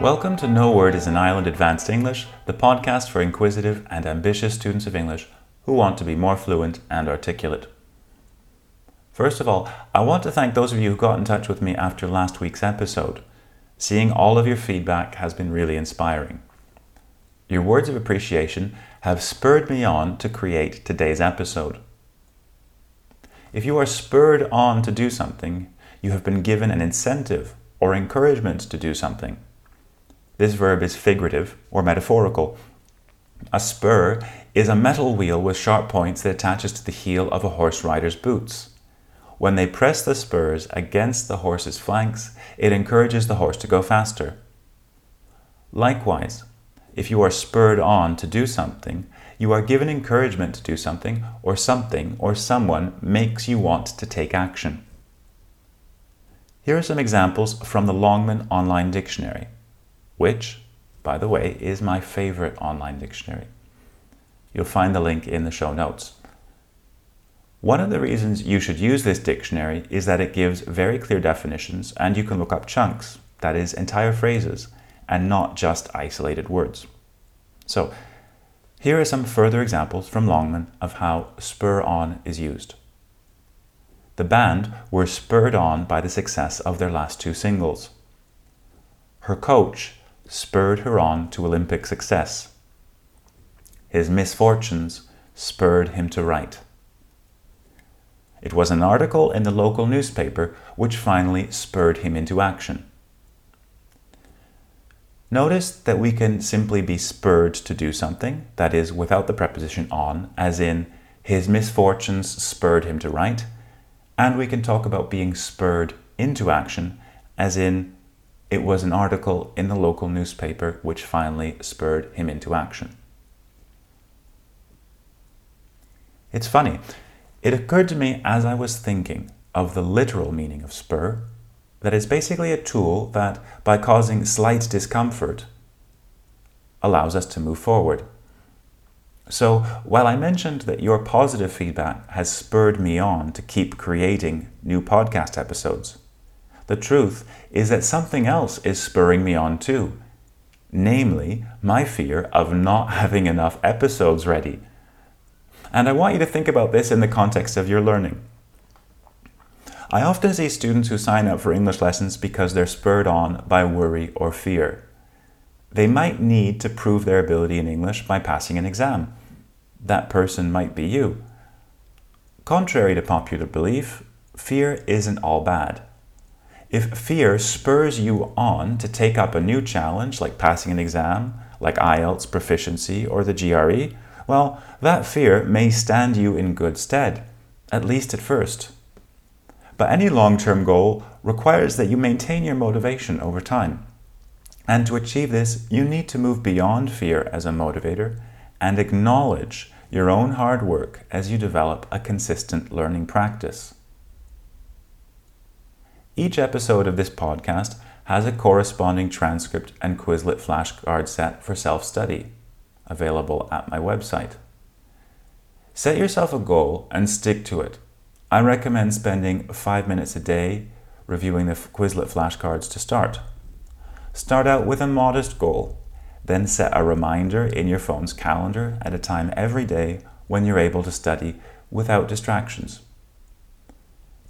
Welcome to No Word is an Island Advanced English, the podcast for inquisitive and ambitious students of English who want to be more fluent and articulate. First of all, I want to thank those of you who got in touch with me after last week's episode. Seeing all of your feedback has been really inspiring. Your words of appreciation have spurred me on to create today's episode. If you are spurred on to do something, you have been given an incentive or encouragement to do something. This verb is figurative or metaphorical. A spur is a metal wheel with sharp points that attaches to the heel of a horse rider's boots. When they press the spurs against the horse's flanks, it encourages the horse to go faster. Likewise, if you are spurred on to do something, you are given encouragement to do something, or something or someone makes you want to take action. Here are some examples from the Longman Online Dictionary which, by the way, is my favorite online dictionary. You'll find the link in the show notes. One of the reasons you should use this dictionary is that it gives very clear definitions and you can look up chunks, that is, entire phrases, and not just isolated words. So, here are some further examples from Longman of how spur on is used. The band were spurred on by the success of their last two singles. Her coach spurred her on to Olympic success. His misfortunes spurred him to write. It was an article in the local newspaper which finally spurred him into action. Notice that we can simply be spurred to do something, that is, without the preposition on, as in, his misfortunes spurred him to write, and we can talk about being spurred into action, as in, it was an article in the local newspaper which finally spurred him into action. It's funny, it occurred to me as I was thinking of the literal meaning of spur that it's basically a tool that, by causing slight discomfort, allows us to move forward. So, while I mentioned that your positive feedback has spurred me on to keep creating new podcast episodes, the truth is that something else is spurring me on too. Namely, my fear of not having enough episodes ready. And I want you to think about this in the context of your learning. I often see students who sign up for English lessons because they're spurred on by worry or fear. They might need to prove their ability in English by passing an exam. That person might be you. Contrary to popular belief, fear isn't all bad. If fear spurs you on to take up a new challenge like passing an exam, like IELTS proficiency or the GRE, well, that fear may stand you in good stead, at least at first. But any long term goal requires that you maintain your motivation over time. And to achieve this, you need to move beyond fear as a motivator and acknowledge your own hard work as you develop a consistent learning practice. Each episode of this podcast has a corresponding transcript and Quizlet flashcard set for self study, available at my website. Set yourself a goal and stick to it. I recommend spending five minutes a day reviewing the Quizlet flashcards to start. Start out with a modest goal, then set a reminder in your phone's calendar at a time every day when you're able to study without distractions.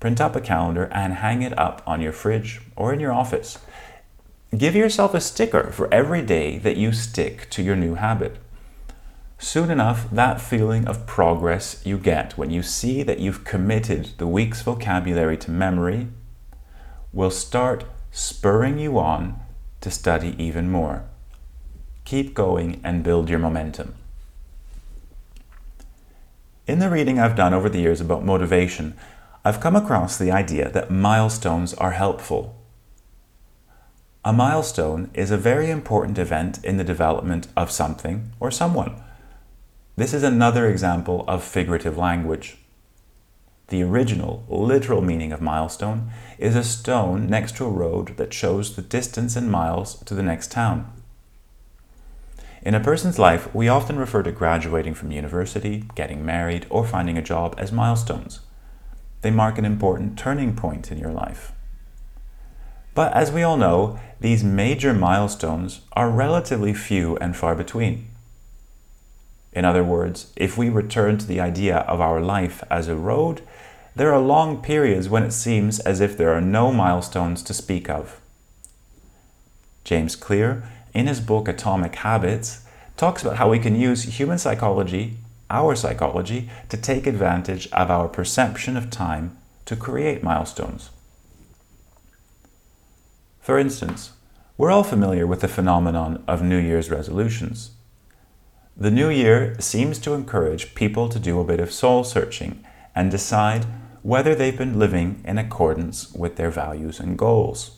Print up a calendar and hang it up on your fridge or in your office. Give yourself a sticker for every day that you stick to your new habit. Soon enough, that feeling of progress you get when you see that you've committed the week's vocabulary to memory will start spurring you on to study even more. Keep going and build your momentum. In the reading I've done over the years about motivation, I've come across the idea that milestones are helpful. A milestone is a very important event in the development of something or someone. This is another example of figurative language. The original, literal meaning of milestone is a stone next to a road that shows the distance in miles to the next town. In a person's life, we often refer to graduating from university, getting married, or finding a job as milestones. They mark an important turning point in your life. But as we all know, these major milestones are relatively few and far between. In other words, if we return to the idea of our life as a road, there are long periods when it seems as if there are no milestones to speak of. James Clear, in his book Atomic Habits, talks about how we can use human psychology, our psychology, to take advantage of our perception of time to create milestones. For instance, we're all familiar with the phenomenon of New Year's resolutions. The new year seems to encourage people to do a bit of soul searching and decide whether they've been living in accordance with their values and goals.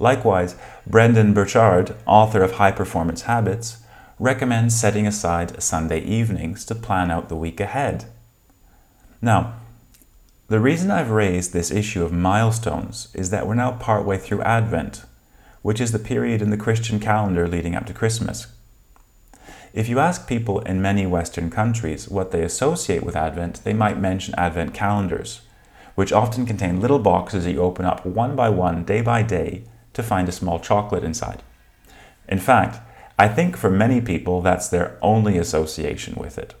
Likewise, Brendon Burchard, author of High Performance Habits, recommends setting aside Sunday evenings to plan out the week ahead. Now, the reason I've raised this issue of milestones is that we're now partway through Advent, which is the period in the Christian calendar leading up to Christmas. If you ask people in many Western countries what they associate with Advent, they might mention Advent calendars, which often contain little boxes that you open up one by one, day by day, to find a small chocolate inside. In fact, I think for many people that's their only association with it.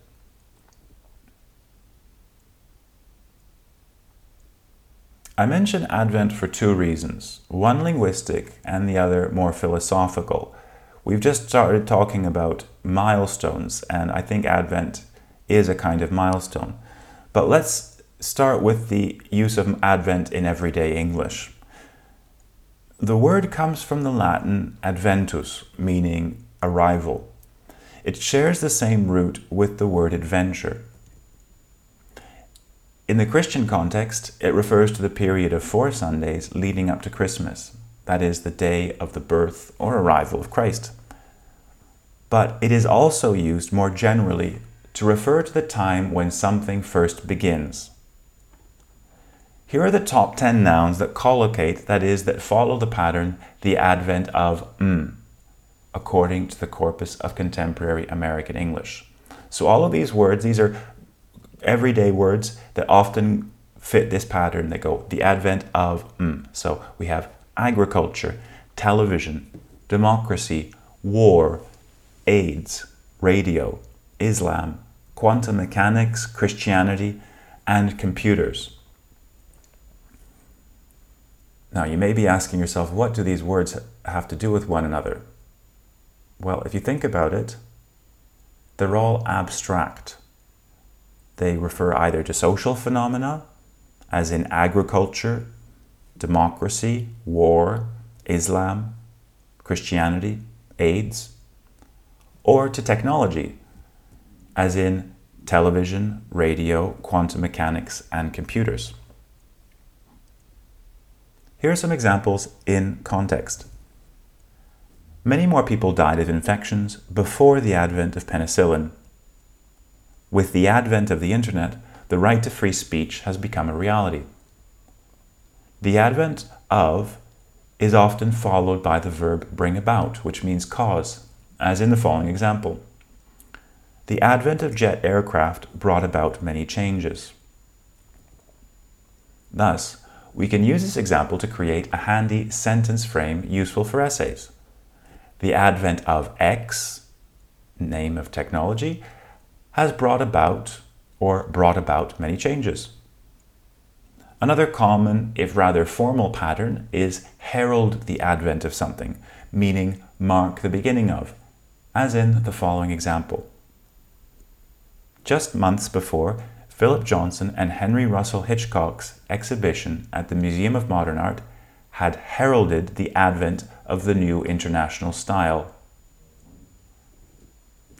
I mention Advent for two reasons one linguistic and the other more philosophical. We've just started talking about milestones, and I think Advent is a kind of milestone. But let's start with the use of Advent in everyday English. The word comes from the Latin adventus, meaning arrival. It shares the same root with the word adventure. In the Christian context, it refers to the period of four Sundays leading up to Christmas, that is, the day of the birth or arrival of Christ. But it is also used more generally to refer to the time when something first begins. Here are the top 10 nouns that collocate, that is, that follow the pattern, the advent of m, according to the corpus of contemporary American English. So, all of these words, these are everyday words that often fit this pattern. They go the advent of m. So, we have agriculture, television, democracy, war, AIDS, radio, Islam, quantum mechanics, Christianity, and computers. Now, you may be asking yourself, what do these words have to do with one another? Well, if you think about it, they're all abstract. They refer either to social phenomena, as in agriculture, democracy, war, Islam, Christianity, AIDS, or to technology, as in television, radio, quantum mechanics, and computers. Here are some examples in context. Many more people died of infections before the advent of penicillin. With the advent of the internet, the right to free speech has become a reality. The advent of is often followed by the verb bring about, which means cause as in the following example. The advent of jet aircraft brought about many changes. Thus, we can use this example to create a handy sentence frame useful for essays. The advent of X, name of technology, has brought about or brought about many changes. Another common, if rather formal pattern is herald the advent of something, meaning mark the beginning of, as in the following example. Just months before, Philip Johnson and Henry Russell Hitchcock's exhibition at the Museum of Modern Art had heralded the advent of the new international style.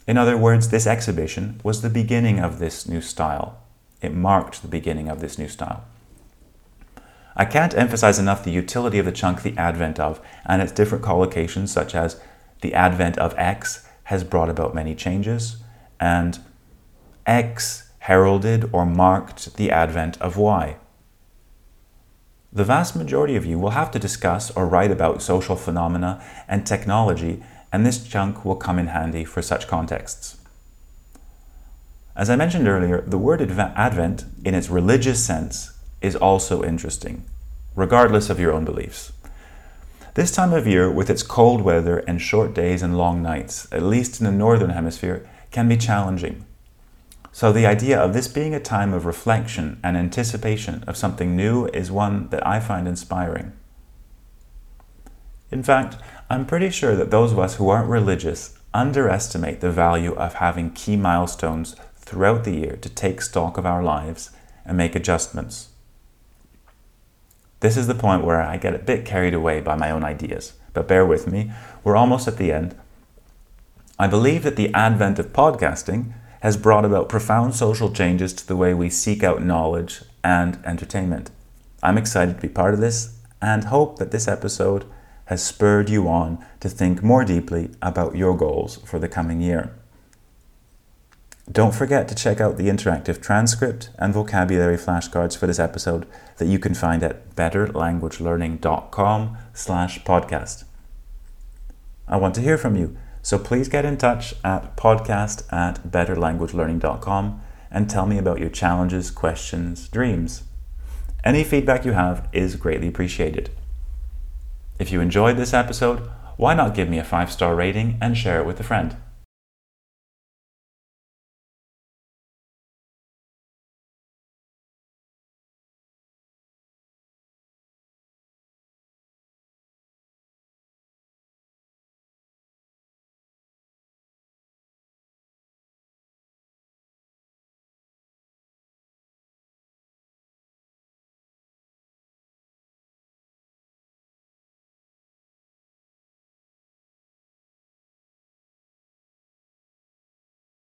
In other words, this exhibition was the beginning of this new style. It marked the beginning of this new style. I can't emphasize enough the utility of the chunk the advent of and its different collocations, such as the advent of X has brought about many changes, and X heralded or marked the advent of Y. The vast majority of you will have to discuss or write about social phenomena and technology and this chunk will come in handy for such contexts. As I mentioned earlier, the word Advent, in its religious sense, is also interesting, regardless of your own beliefs. This time of year, with its cold weather and short days and long nights, at least in the Northern Hemisphere, can be challenging. So, the idea of this being a time of reflection and anticipation of something new is one that I find inspiring. In fact, I'm pretty sure that those of us who aren't religious underestimate the value of having key milestones throughout the year to take stock of our lives and make adjustments. This is the point where I get a bit carried away by my own ideas, but bear with me, we're almost at the end. I believe that the advent of podcasting has brought about profound social changes to the way we seek out knowledge and entertainment. I'm excited to be part of this and hope that this episode has spurred you on to think more deeply about your goals for the coming year. Don't forget to check out the interactive transcript and vocabulary flashcards for this episode that you can find at betterlanguagelearning.com slash podcast. I want to hear from you, so please get in touch at podcast at betterlanguagelearning.com and tell me about your challenges, questions, dreams. Any feedback you have is greatly appreciated. If you enjoyed this episode, why not give me a five star rating and share it with a friend?